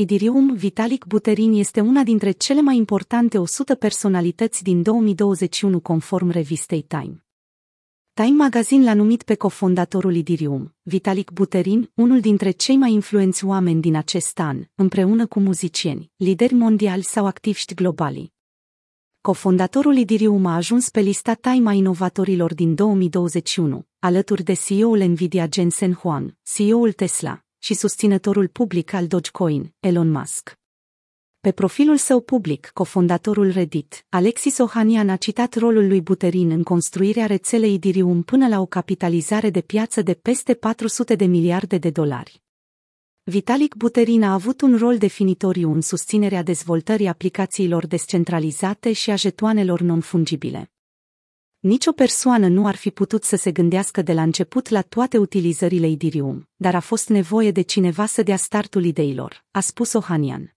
Idirium Vitalik Buterin este una dintre cele mai importante 100 personalități din 2021 conform revistei Time. Time Magazine l-a numit pe cofondatorul Idirium, Vitalik Buterin, unul dintre cei mai influenți oameni din acest an, împreună cu muzicieni, lideri mondiali sau activiști globali. Cofondatorul Idirium a ajuns pe lista Time a inovatorilor din 2021, alături de CEO-ul Nvidia Jensen Huang, CEO-ul Tesla, și susținătorul public al Dogecoin, Elon Musk. Pe profilul său public, cofondatorul Reddit, Alexis Ohanian a citat rolul lui Buterin în construirea rețelei Ethereum până la o capitalizare de piață de peste 400 de miliarde de dolari. Vitalik Buterin a avut un rol definitoriu în susținerea dezvoltării aplicațiilor descentralizate și a jetoanelor non-fungibile. Nici o persoană nu ar fi putut să se gândească de la început la toate utilizările Idirium, dar a fost nevoie de cineva să dea startul ideilor, a spus Ohanian.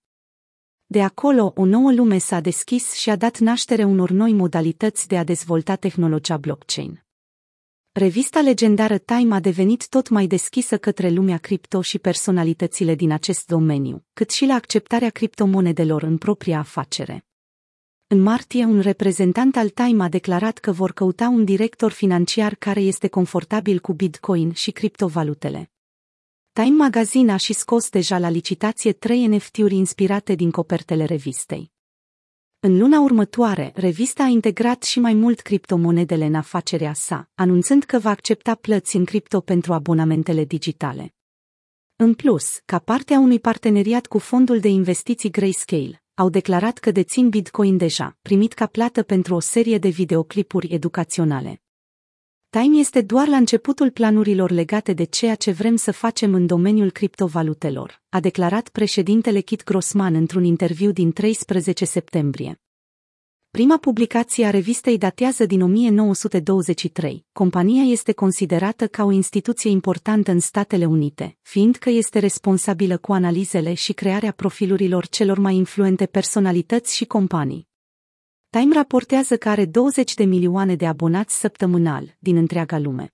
De acolo, o nouă lume s-a deschis și a dat naștere unor noi modalități de a dezvolta tehnologia blockchain. Revista legendară Time a devenit tot mai deschisă către lumea cripto și personalitățile din acest domeniu, cât și la acceptarea criptomonedelor în propria afacere. În martie, un reprezentant al Time a declarat că vor căuta un director financiar care este confortabil cu Bitcoin și criptovalutele. Time Magazine a și scos deja la licitație trei NFT-uri inspirate din copertele revistei. În luna următoare, revista a integrat și mai mult criptomonedele în afacerea sa, anunțând că va accepta plăți în cripto pentru abonamentele digitale. În plus, ca parte a unui parteneriat cu fondul de investiții Grayscale, au declarat că dețin Bitcoin deja, primit ca plată pentru o serie de videoclipuri educaționale. Time este doar la începutul planurilor legate de ceea ce vrem să facem în domeniul criptovalutelor, a declarat președintele Kit Grossman într-un interviu din 13 septembrie. Prima publicație a revistei datează din 1923. Compania este considerată ca o instituție importantă în Statele Unite, fiindcă este responsabilă cu analizele și crearea profilurilor celor mai influente personalități și companii. Time raportează că are 20 de milioane de abonați săptămânal din întreaga lume.